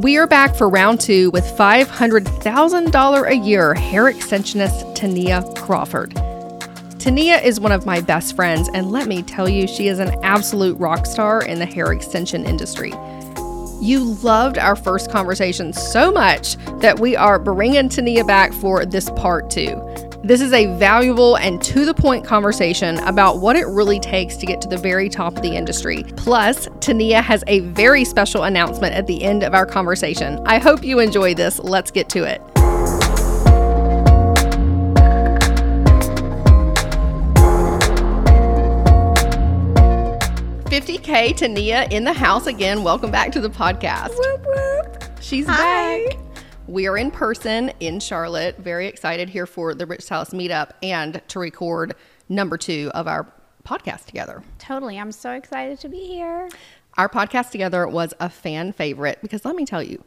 We are back for round two with $500,000 a year hair extensionist Tania Crawford. Tania is one of my best friends, and let me tell you, she is an absolute rock star in the hair extension industry. You loved our first conversation so much that we are bringing Tania back for this part two. This is a valuable and to the point conversation about what it really takes to get to the very top of the industry. Plus, Tania has a very special announcement at the end of our conversation. I hope you enjoy this. Let's get to it. Fifty K Tania in the house again. Welcome back to the podcast. Whoop, whoop. She's Hi. back. We are in person in Charlotte. Very excited here for the Rich House meetup and to record number two of our podcast together. Totally. I'm so excited to be here. Our podcast together was a fan favorite because let me tell you,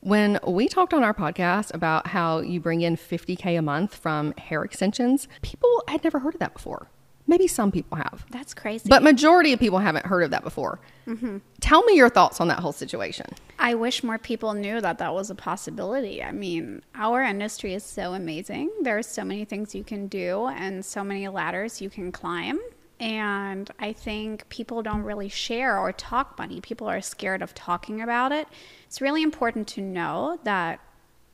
when we talked on our podcast about how you bring in 50K a month from hair extensions, people had never heard of that before. Maybe some people have, That's crazy. but majority of people haven't heard of that before. Mm-hmm. Tell me your thoughts on that whole situation. I wish more people knew that that was a possibility. I mean, our industry is so amazing. There are so many things you can do and so many ladders you can climb. And I think people don't really share or talk money. People are scared of talking about it. It's really important to know that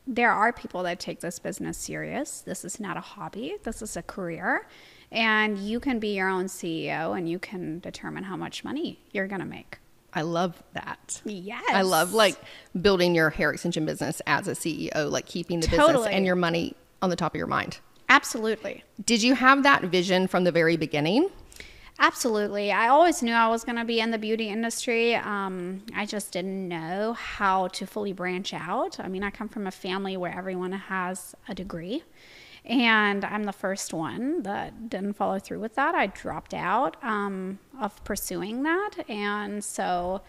there are people that take this business serious. This is not a hobby, this is a career. And you can be your own CEO and you can determine how much money you're going to make. I love that. Yes. I love like building your hair extension business as a CEO, like keeping the business and your money on the top of your mind. Absolutely. Did you have that vision from the very beginning? Absolutely. I always knew I was going to be in the beauty industry. Um, I just didn't know how to fully branch out. I mean, I come from a family where everyone has a degree, and I'm the first one that didn't follow through with that. I dropped out um, of pursuing that. And so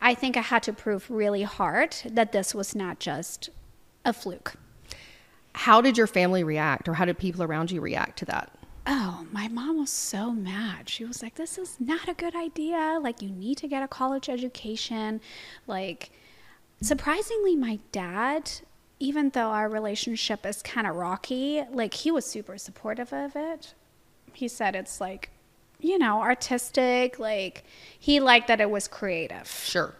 I think I had to prove really hard that this was not just a fluke. How did your family react or how did people around you react to that? Oh, my mom was so mad. She was like, This is not a good idea. Like, you need to get a college education. Like, surprisingly, my dad, even though our relationship is kind of rocky, like, he was super supportive of it. He said it's like, you know, artistic. Like, he liked that it was creative Sure.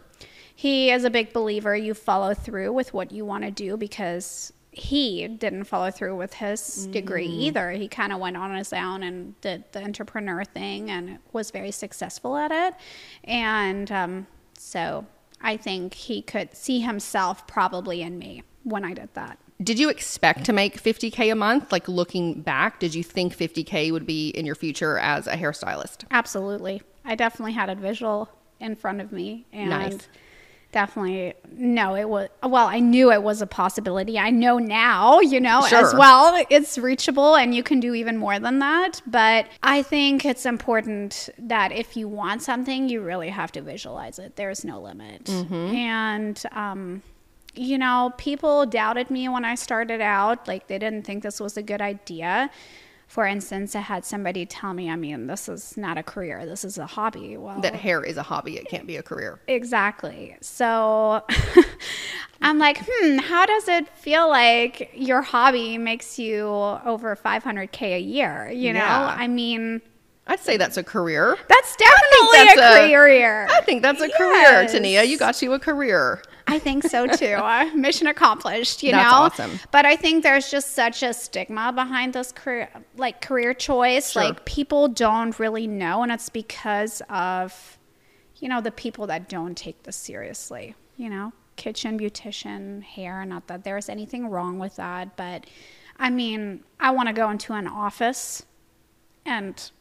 he is a big believer you follow through with what you want to do because he didn't follow through with his degree either. He kind of went on his own and did the entrepreneur thing and was very successful at it. And um, so I think he could see himself probably in me when I did that. Did you expect to make 50K a month? Like looking back, did you think 50K would be in your future as a hairstylist? Absolutely. I definitely had a visual in front of me and Nice. definitely no it was well I knew it was a possibility. I know now, you know, as well it's reachable and you can do even more than that, but I think it's important that if you want something, you really have to visualize it. There's no limit. Mm-hmm. And um you know, people doubted me when I started out. Like, they didn't think this was a good idea. For instance, I had somebody tell me, I mean, this is not a career, this is a hobby. Well, That hair is a hobby, it can't be a career. exactly. So I'm like, hmm, how does it feel like your hobby makes you over 500K a year? You know, Yeah. I mean, I'd say that's a career. that's definitely that's a, a- career. I think that's a career, Yes. Tania. You got you a career. I think so too. Uh, mission accomplished, you That's know. awesome. But I think there's just such a stigma behind this career, like career choice. Sure. Like people don't really know, and it's because of, you know, the people that don't take this seriously. You know, kitchen, beautician, hair. Not that there's anything wrong with that, but I mean, I want to go into an office and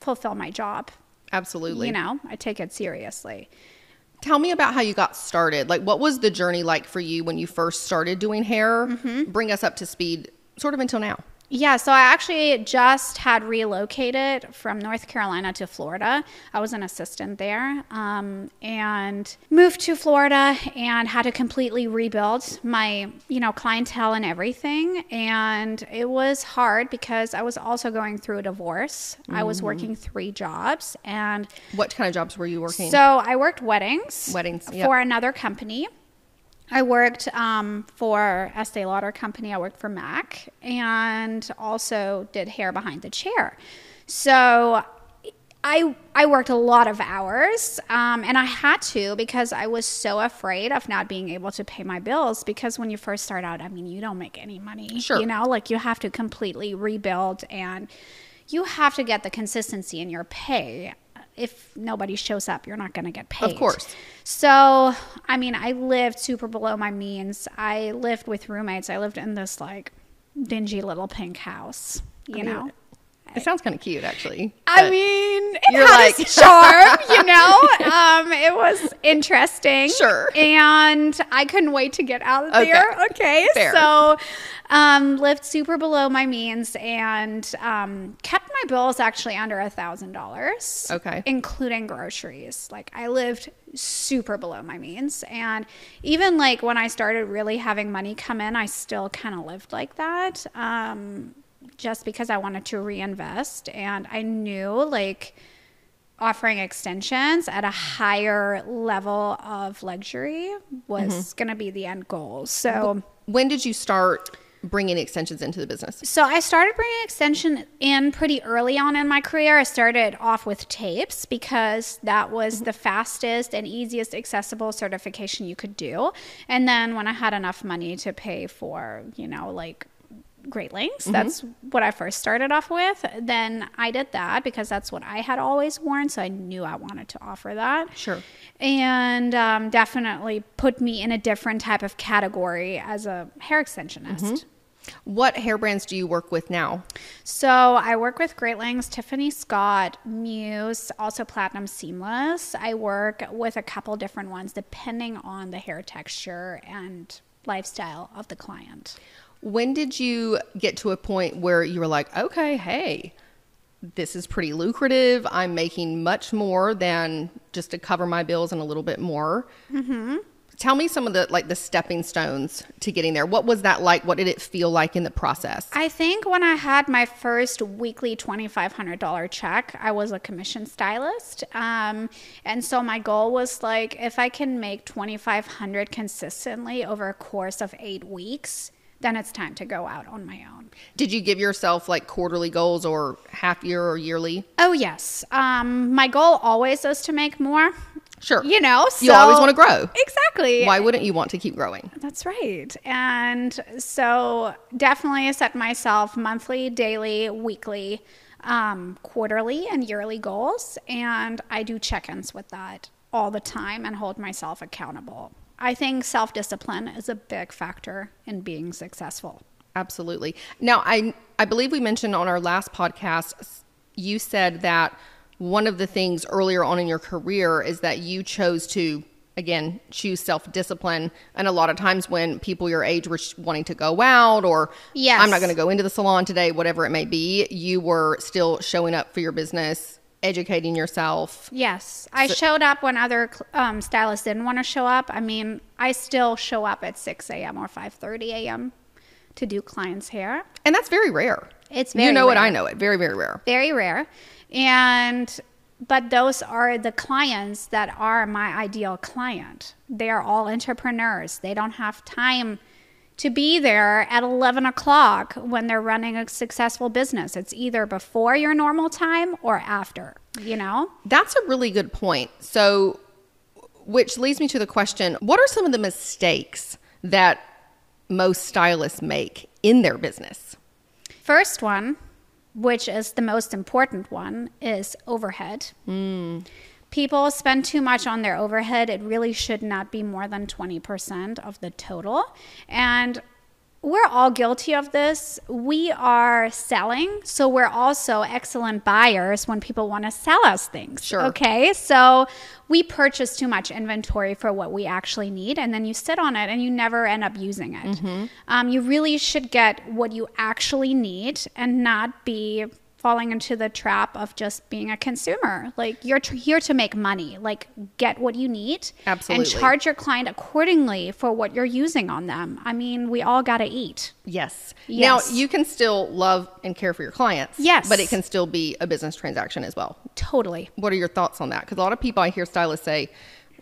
fulfill my job. Absolutely. You know, I take it seriously. Tell me about how you got started. Like, what was the journey like for you when you first started doing hair? Mm-hmm. Bring us up to speed, sort of until now. Yeah, so I actually just had relocated from North Carolina to Florida. I was an assistant there um, and moved to Florida and had to completely rebuild my, you know, clientele and everything. And it was hard because I was also going through a divorce. I was working three jobs and What kind of jobs were you working? so I worked weddings. Weddings, for another company. I worked um, for Estee Lauder Company. I worked for MAC and also did hair behind the chair. So I I worked a lot of hours, um, and I had to because I was so afraid of not being able to pay my bills. Because when you first start out, I mean, you don't make any money. Sure. You know, like you have to completely rebuild, and you have to get the consistency in your pay. If nobody shows up, you're not going to get paid. Of course. So, I mean, I lived super below my means. I lived with roommates. I lived in this like dingy little pink house. You mean, know. It sounds kind of cute, actually. I mean, it You're had like- its charm, you know. Um, it was interesting, Sure. and I couldn't wait to get out of Okay. there. Okay, Fair. so um, lived super below my means and um, kept my bills actually under a thousand dollars. Okay. including groceries. Like I lived super below my means, and even like when I started really having money come in, I still kind of lived like that. Um, just because I wanted to reinvest. And I knew like offering extensions at a higher level of luxury was mm-hmm. going to be the end goal. So, When did you start bringing extensions into the business? so I started bringing extension in pretty early on in my career. I started off with tapes because that was mm-hmm. the fastest and easiest accessible certification you could do. And then when I had enough money to pay for, you know, like Great Lengths, that's what I first started off with. Then I did that because that's what I had always worn. So I knew I wanted to offer that Sure. and um, definitely put me in a different type of category as a hair extensionist. What hair brands do you work with now? So I work with Great Lengths, Tiffany Scott, Muse, also Platinum Seamless. I work with a couple different ones depending on the hair texture and lifestyle of the client. When did you get to a point where you were like, okay, hey, this is pretty lucrative. I'm making much more than just to cover my bills and a little bit more. Mm-hmm. Tell me some of the like the stepping stones to getting there. What was that like? What did it feel like in the process? I think when I had my first weekly $2,500 check, I was a commission stylist. Um, and so my goal was like, if I can make 2500 consistently over a course of eight weeks, then it's time to go out on my own. Did you give yourself like quarterly goals or half year or yearly? Oh, yes. Um, my goal always is to make more. Sure. You know, so You always wanna grow. Exactly. Why wouldn't you want to keep growing? That's right. And so definitely set myself monthly, daily, weekly, um, quarterly, and yearly goals. And I do check ins with that all the time and hold myself accountable. I think self discipline is a big factor in being successful. Absolutely. Now, I I believe we mentioned on our last podcast, you said that one of the things earlier on in your career is that you chose to again choose self discipline, and a lot of times when people your age were wanting to go out or Yes. I'm not going to go into the salon today, whatever it may be, you were still showing up for your business, educating yourself. Yes, I showed up when other um, stylists didn't want to show up. I mean, I still show up at 6 a.m. or 5:30 a.m. to do clients' hair. And that's very rare. It's very you know it, I know it. Very, very rare. very rare and but those are the clients that are my ideal client they are all entrepreneurs they don't have time to be there at 11 o'clock when they're running a successful business it's either before your normal time or after you know That's a really good point. So, which leads me to the question what are some of the mistakes that most stylists make in their business? First one, which is the most important one, is overhead. Hmm. People spend too much on their overhead. It really should not be more than 20% of the total. And we're all guilty of this. We are selling, so we're also excellent buyers when people want to sell us things. Sure. Okay. So we purchase too much inventory for what we actually need, and then you sit on it and you never end up using it. Um, you really should get what you actually need and not be falling into the trap of just being a consumer. Like you're tr- here to make money. Like get what you need Absolutely. and charge your client accordingly for what you're using on them. I mean, we all got to eat. Yes. Yes. Now, you can still love and care for your clients. Yes. But it can still be a business transaction as well. Totally. What are your thoughts on that? Because a lot of people I hear stylists say,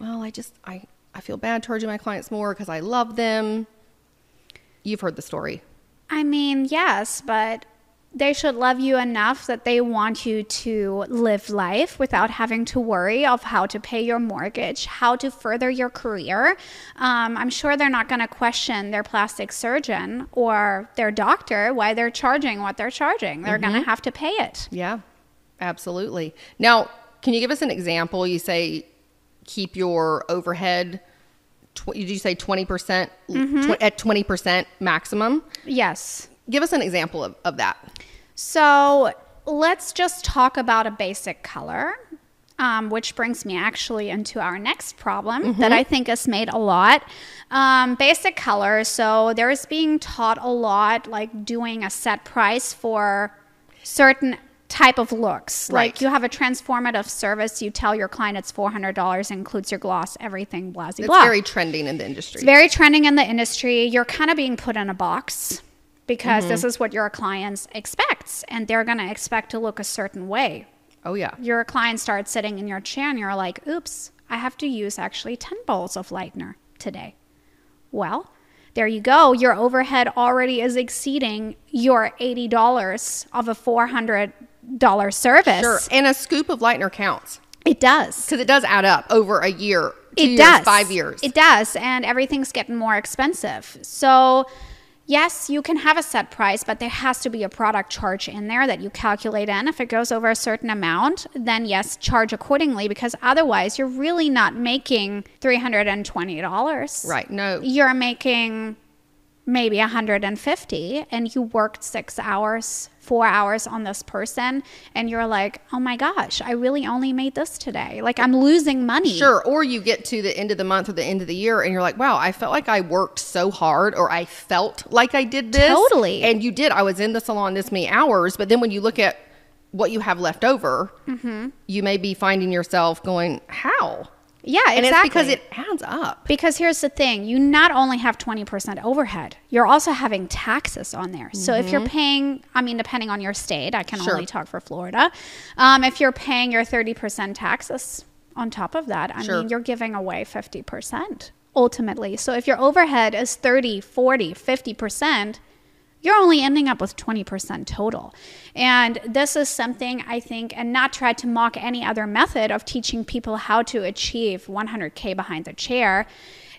well, I just, I, I feel bad charging my clients more because I love them. You've heard the story. I mean, yes, but they should love you enough that they want you to live life without having to worry of how to pay your mortgage, how to further your career. Um, I'm sure they're not going to question their plastic surgeon or their doctor why they're charging what they're charging. They're going to have to pay it. Yeah, absolutely. Now, can you give us an example? You say keep your overhead. Tw- did you say twenty percent tw- at twenty percent maximum? Yes. Give us an example of, of that. So let's just talk about a basic color, um, which brings me actually into our next problem that I think is made a lot. Um, basic color. So there's being taught a lot, like doing a set price for certain type of looks. Right. Like you have a transformative service, you tell your client it's $400, includes your gloss, everything, blah, blah, It's blah. very trending in the industry. It's very trending in the industry. You're kind of being put in a box because this mm-hmm. is what your clients expects and they're going to expect to look a certain way. oh yeah. Your client starts sitting in your chair and you're like, "Oops, I have to use actually 10 bowls of lightener today." Well, there you go. Your overhead already is exceeding your $80 of a $400 service. Sure. And a scoop of lightener counts It does. because it does add up over a year, two it years, does. five years. It does, and everything's getting more expensive. So, yes, you can have a set price, but there has to be a product charge in there that you calculate in. If it goes over a certain amount, then yes, charge accordingly because otherwise you're really not making $320. right. No. You're making maybe 150 and you worked 6 hours, 4 hours on this person and you're like, "Oh my gosh, I really only made this today." Like I'm losing money. Sure. Or you get to the end of the month or the end of the year and you're like, wow, I felt like I worked so hard or I felt like I did this. Totally. And you did. I was in the salon this many hours. But then when you look at what you have left over, Mm-hmm. you may be finding yourself going, how? Yeah, And exactly. it's because it adds up. Because here's the thing you not only have 20% overhead, you're also having taxes on there. So if you're paying, I mean, depending on your state, I can Mm-hmm. Sure. only talk for Florida. Um, if you're paying your 30% taxes on top of that, I Sure. mean, you're giving away 50% ultimately. So if your overhead is 30, 40, 50%, you're only ending up with 20% total. And this is something I think, and not try to mock any other method of teaching people how to achieve 100K behind the chair.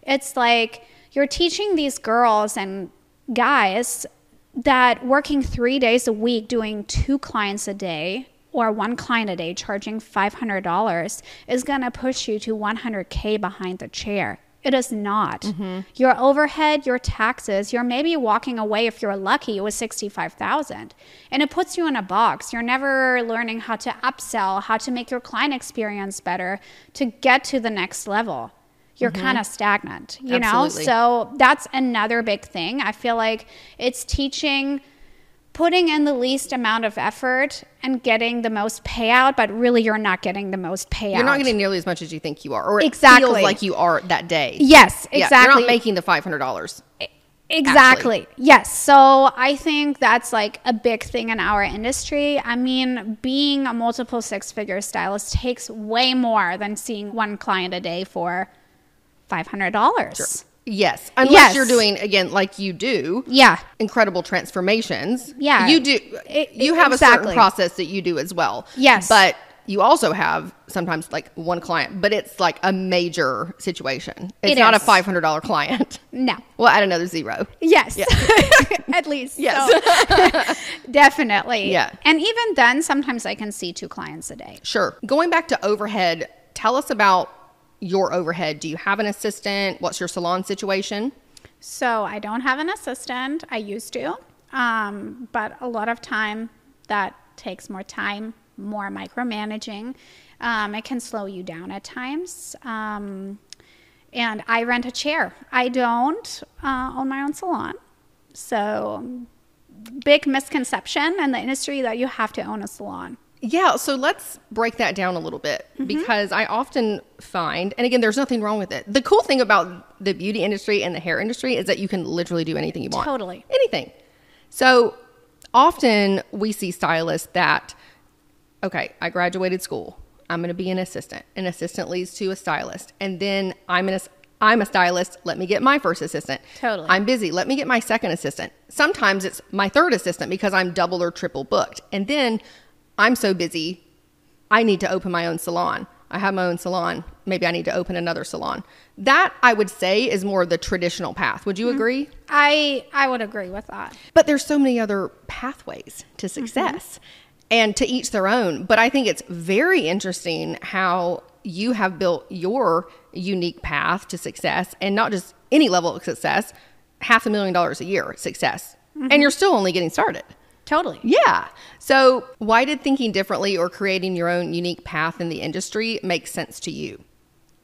It's like you're teaching these girls and guys that working three days a week, doing two clients a day, or one client a day charging $500 is going to push you to 100K behind the chair. It is not. Mm-hmm. Your overhead, your taxes, you're maybe walking away if you're lucky with 65,000. And it puts you in a box. You're never learning how to upsell, how to make your client experience better to get to the next level. You're mm-hmm. kind of stagnant, you Absolutely. know? So that's another big thing. I feel like it's teaching putting in the least amount of effort and getting the most payout, but really you're not getting the most payout. You're not getting nearly as much as you think you are, or it Exactly. feels like you are that day. Yes, Yeah, exactly. you're not making the five hundred dollars. Exactly. Yes. So I think that's like a big thing in our industry. I mean, being a multiple six figure stylist takes way more than seeing one client a day for $500. Yes, unless Yes. you're doing again like you do. Yeah. incredible transformations. Yeah. you do. I- you have a certain process that you do as well. Yes. but you also have sometimes like one client, but it's like a major situation. It's It not a five hundred dollar client. No. We'll add another zero. Yes. At least. Yes. So, definitely. Yeah. And even then, sometimes I can see two clients a day. Sure. Going back to overhead, tell us about your overhead. Do you have an assistant? What's your salon situation? So I don't have an assistant. I used to, um, but a lot of time that takes more time, more micromanaging. Um, it can slow you down at times. Um, and I rent a chair. I don't uh, own my own salon. So big misconception in the industry that you have to own a salon. Yeah, so let's break that down a little bit Mm-hmm. because I often find, and again, there's nothing wrong with it. The cool thing about the beauty industry and the hair industry is that you can literally do anything you want. Totally. Anything. So often we see stylists that, okay, I graduated school. I'm going to be an assistant. An assistant leads to a stylist. And then I'm an, I'm a stylist. Let me get my first assistant. Totally. I'm busy. Let me get my second assistant. Sometimes it's my third assistant because I'm double or triple booked. And then I'm so busy, I need to open my own salon. I have my own salon. Maybe I need to open another salon. That I would say is more the traditional path. Would you mm-hmm. agree? I I would agree with that. But there's so many other pathways to mm-hmm. success and to each their own. But I think it's very interesting how you have built your unique path to success and not just any level of success, half a million dollars a year success. And mm-hmm. you're still only getting started. Totally. Yeah. So, why did thinking differently or creating your own unique path in the industry make sense to you?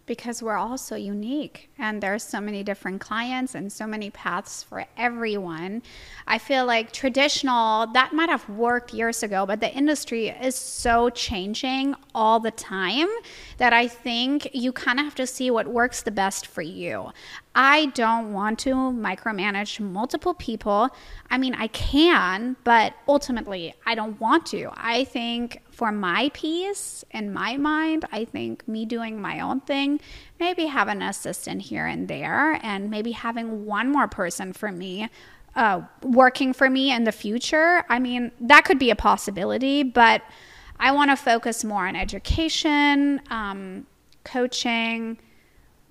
because we're all so unique and there's so many different clients and so many paths for everyone i feel like traditional that might have worked years ago but the industry is so changing all the time that i think you kind of have to see what works the best for you i don't want to micromanage multiple people i mean i can but ultimately i don't want to i think for my peace in my mind, I think me doing my own thing, maybe have an assistant here and there, and maybe having one more person for me uh, working for me in the future. I mean, that could be a possibility, but I want to focus more on education, um, coaching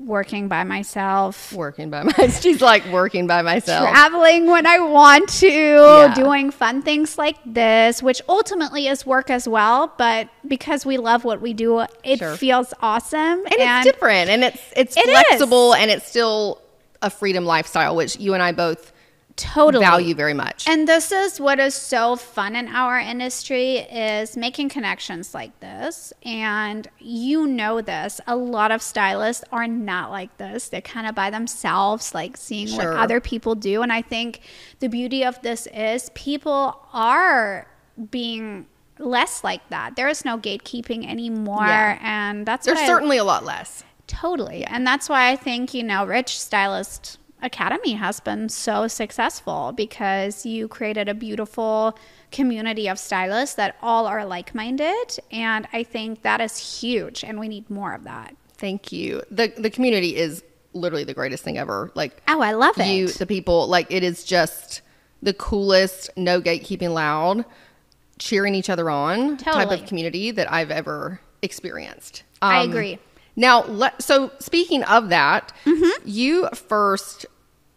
working by myself, Working by myself. She's like working by myself. traveling when I want to, Yeah. doing fun things like this, which ultimately is work as well. But because we love what we do, it Sure. feels awesome. and, it's different and it's it's It is. flexible and it's still a freedom lifestyle which you and I both totally value very much. And this is what is so fun in our industry is making connections like this. And you know this. A lot of stylists are not like this. They're kind of by themselves, like seeing Sure. what other people do. And I think the beauty of this is people are being less like that. There is no gatekeeping anymore. Yeah. And that's There's certainly a lot less. Totally. And that's why I think, you know, Rich Stylist Academy has been so successful because you created a beautiful community of stylists that all are like minded. And I think that is huge. And we need more of that. Thank you. The the community is literally the greatest thing ever. Like Oh, I love it. you the people like it is just the coolest no gatekeeping loud cheering each other on type of community that I've ever experienced. I Um, agree. Now, let, so speaking of that, Mm-hmm. you first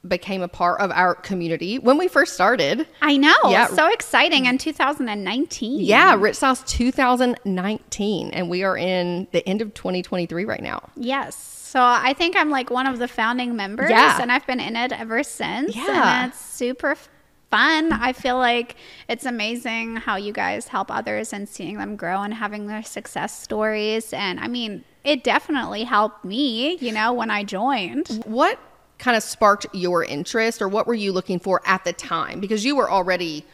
became a part of our community when we first started. I know. Yeah. So exciting in 2019. Yeah, Rich Sauce 2019, and we are in the end of 2023 right now. Yes. So I think I'm like one of the founding members Yeah. and I've been in it ever since. Yeah. And it's super fun. I feel like it's amazing how you guys help others and seeing them grow and having their success stories. And I mean, it definitely helped me, you know, when I joined. What kind of sparked your interest, or what were you looking for at the time? Because you were already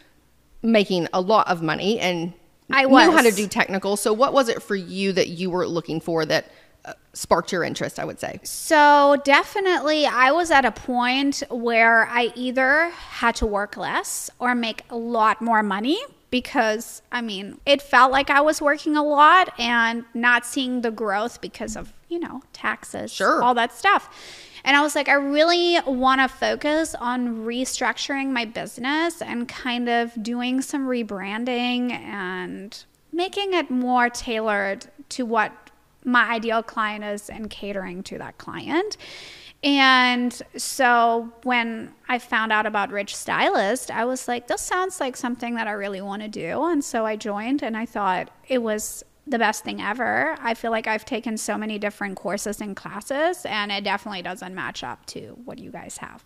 making a lot of money and I knew how to do technical. So, what was it for you that you were looking for that uh, sparked your interest? I would say. So definitely, I was at a point where I either had to work less or make a lot more money because I mean, it felt like I was working a lot and not seeing the growth because of, you know, taxes, Sure. all that stuff. And I was like, I really want to focus on restructuring my business and kind of doing some rebranding and making it more tailored to what my ideal client is and catering to that client. And so when I found out about Rich Stylist, I was like, this sounds like something that I really want to do. And so I joined and I thought it was the best thing ever. I feel like I've taken so many different courses and classes, and it definitely doesn't match up to what you guys have.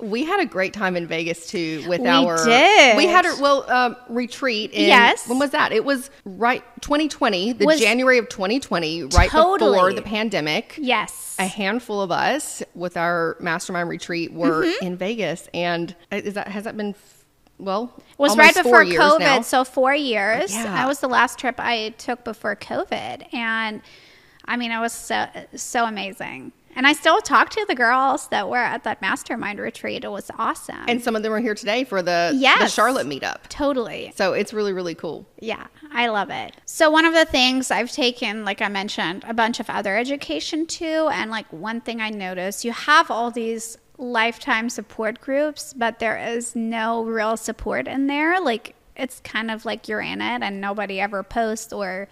We had a great time in Vegas too with We our. did. We had a well um, retreat. In, Yes. When was that? It was right 2020, the Was- January of 2020, right before the pandemic. Yes. a handful of us with our mastermind retreat were Mm-hmm. in Vegas, and uh, is that has that been well? It was right before COVID, now? so four years. Yeah. That was the last trip I took before COVID, and I mean, it was so so amazing. And I still talk to the girls that were at that mastermind retreat. It was awesome. And some of them are here today for the, the Charlotte meetup. totally. So it's really, really cool. Yeah, I love it. So one of the things I've taken, like I mentioned, a bunch of other education too, and like one thing I noticed, you have all these lifetime support groups, but there is no real support in there. Like it's kind of like you're in it and nobody ever posts or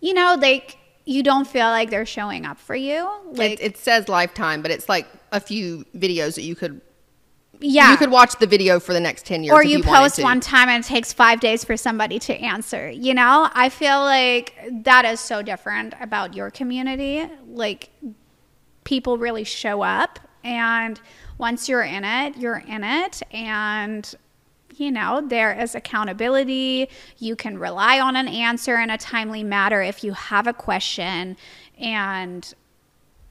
you know, like you don't feel like they're showing up for you. Like it, it says lifetime, but it's like a few videos that you could yeah. you could watch the video for the next 10 years or if you, wanted post one time and it takes five days for somebody to answer you know i feel like that is so different about your community like people really show up and once you're in it you're in it and you know there is accountability you can rely on an answer in a timely manner if you have a question and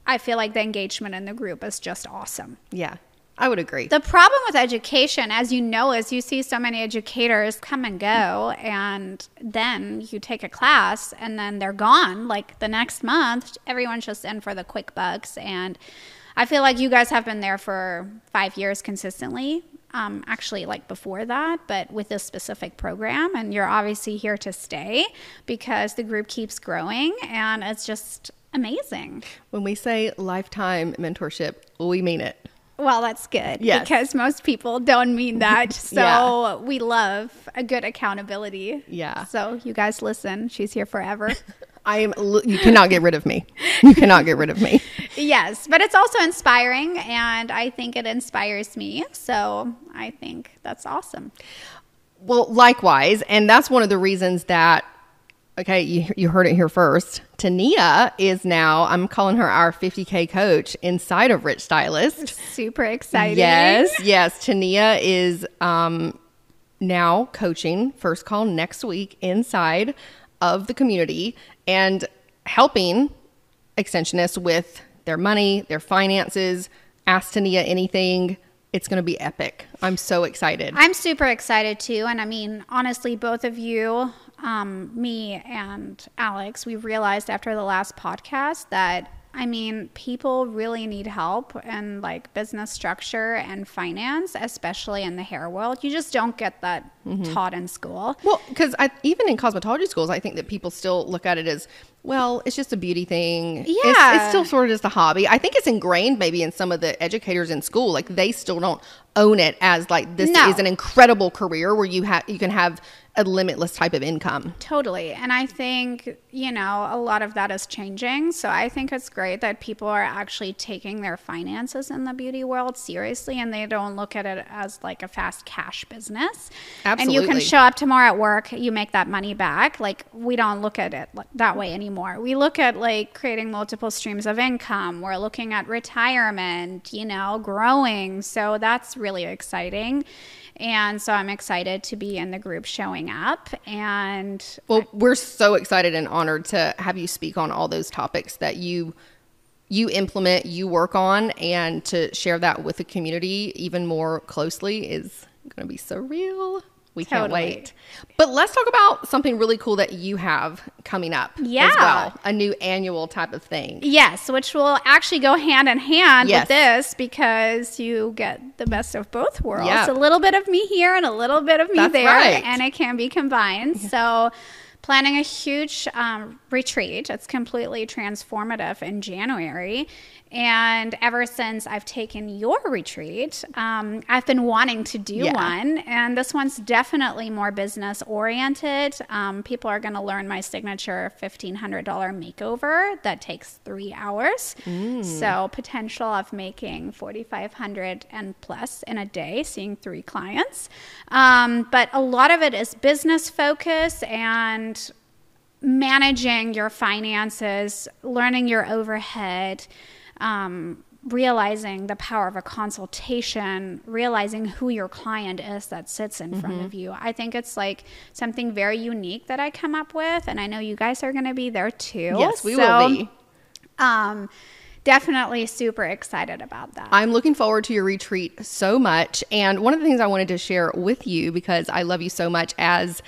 i feel like the engagement in the group is just awesome yeah i would agree the problem with education, as you know, is you see so many educators come and go, and then you take a class and then they're gone. Like the next month, everyone's just in for the quick bucks. And I feel like you guys have been there for five years consistently. Um, actually, like before that, but with this specific program, and you're obviously here to stay because the group keeps growing and it's just amazing. when we say lifetime mentorship we mean it Well, that's good Yes. because most people don't mean that. So Yeah. we love a good accountability. Yeah. So you guys listen. She's here forever. i am you cannot get rid of me you cannot get rid of me yes, but it's also inspiring, and I think it inspires me. So I think that's awesome. Well, likewise, and that's one of the reasons that okay, you you heard it here first. Tania is now I'm calling her our 50k coach inside of Rich Stylist. Super exciting. Yes, yes, Tania is um now coaching First Call next week inside of the community and helping extensionists with their money, their finances. Ask Tania anything. It's going to be epic. I'm so excited. I'm super excited too. And I mean, honestly, both of you, um, me and Alex, we realized after the last podcast that I mean, people really need help in like business structure and finance, especially in the hair world. You just don't get that Mm-hmm. taught in school. Well, because even in cosmetology schools, I think that people still look at it as well. It's just a beauty thing. It's- it's, still sort of just a hobby. I think it's ingrained maybe in some of the educators in school. Like they still don't own it as like this No. is an incredible career where you have you can have a limitless type of income. Totally. And I think, you know, a lot of that is changing. So I think it's great that people are actually taking their finances in the beauty world seriously and they don't look at it as like a fast cash business. And you can show up tomorrow at work, you make that money back. Like we don't look at it that way anymore. We look at like creating multiple streams of income. We're looking at retirement, you know, growing. So that's really exciting. And so I'm excited to be in the group showing up and Well, we're so excited and honored to have you speak on all those topics that you you implement, you work on, and to share that with the community even more closely is going to be so We can't wait. But let's talk about something really cool that you have coming up as Yeah. well. A new annual type of thing. Yes, which will actually go hand in hand Yes. with this because you get the best of both worlds. Yeah. A little bit of me here and a little bit of me That's there, right. and it can be combined. So, planning a huge um, retreat. It's completely transformative in January. And ever since I've taken your retreat, um, I've been wanting to do Yeah. one. And this one's definitely more business oriented. Um, people are going to learn my signature $1,500 makeover that takes three hours. So, potential of making 4500 and plus in a day, seeing three clients. Um, but a lot of it is business focus and managing your finances, learning your overhead, um, realizing the power of a consultation, realizing who your client is that sits in front of you. I think it's like something very unique that I come up with, and I know you guys are going to be there too. Yes, we So, will be. Um, definitely super excited about that. I'm looking forward to your retreat so much. And one of the things I wanted to share with you, because I love you so much as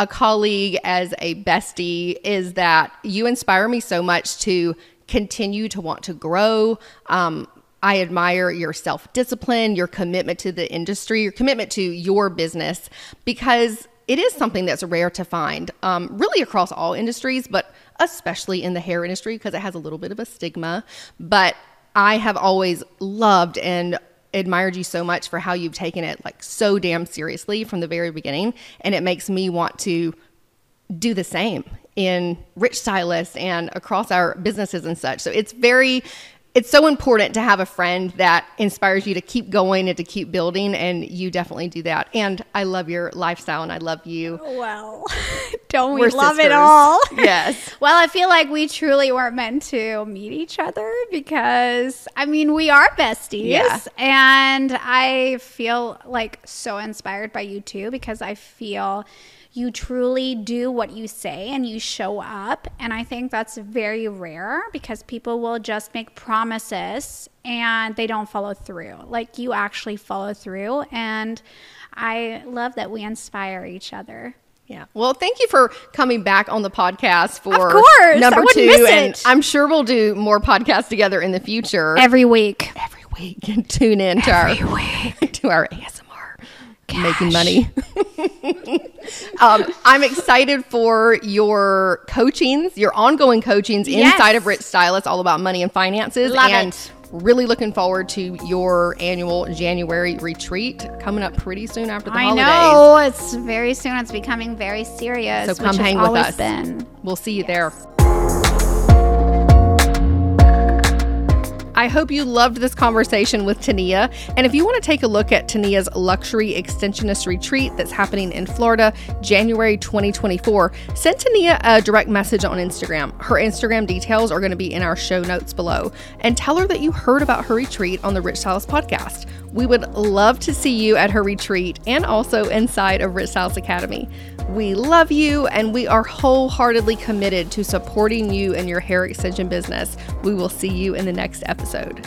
a colleague, as a bestie, is that you inspire me so much to continue to want to grow. Um, I admire your self discipline, your commitment to the industry, your commitment to your business, because it is something that's rare to find, um, really across all industries, but especially in the hair industry because it has a little bit of a stigma. But I have always loved and admired you so much for how you've taken it like so damn seriously from the very beginning. And it makes me want to do the same in Rich Stylist and across our businesses and such. So it's very it's so important to have a friend that inspires you to keep going and to keep building and you definitely do that. And i love your lifestyle and i love you. Oh, well don't we We're love it all? Yes. Well i feel like we truly weren't meant to meet each other because i mean we are besties Yeah. and i feel like so inspired by you too because i feel you truly do what you say and you show up. And I think that's very rare because people will just make promises and they don't follow through. Like you actually follow through. And I love that we inspire each other. Yeah. Well, thank you for coming back on the podcast for Of course, number two. and it. I'm sure we'll do more podcasts together in the future. Every week. Every week. Tune in to our week. to our ASMR making money. um, I'm excited for your coachings, your ongoing coachings Yes. inside of Rich Stylist, all about money and finances. Love and it. really looking forward to your annual January retreat coming up pretty soon after the I holidays. know it's very soon. It's becoming very serious. So come which hang with us. Been. We'll see you there. I hope you loved this conversation with Tania. And if you want to take a look at Tania's luxury extensionist retreat that's happening in Florida, January 2024, send Tania a direct message on Instagram. Her Instagram details are going to be in our show notes below. And tell her that you heard about her retreat on the Rich Stylist podcast. We would love to see you at her retreat and also inside of Rich Stylist Academy. We love you and we are wholeheartedly committed to supporting you in your hair extension business. We will see you in the next episode.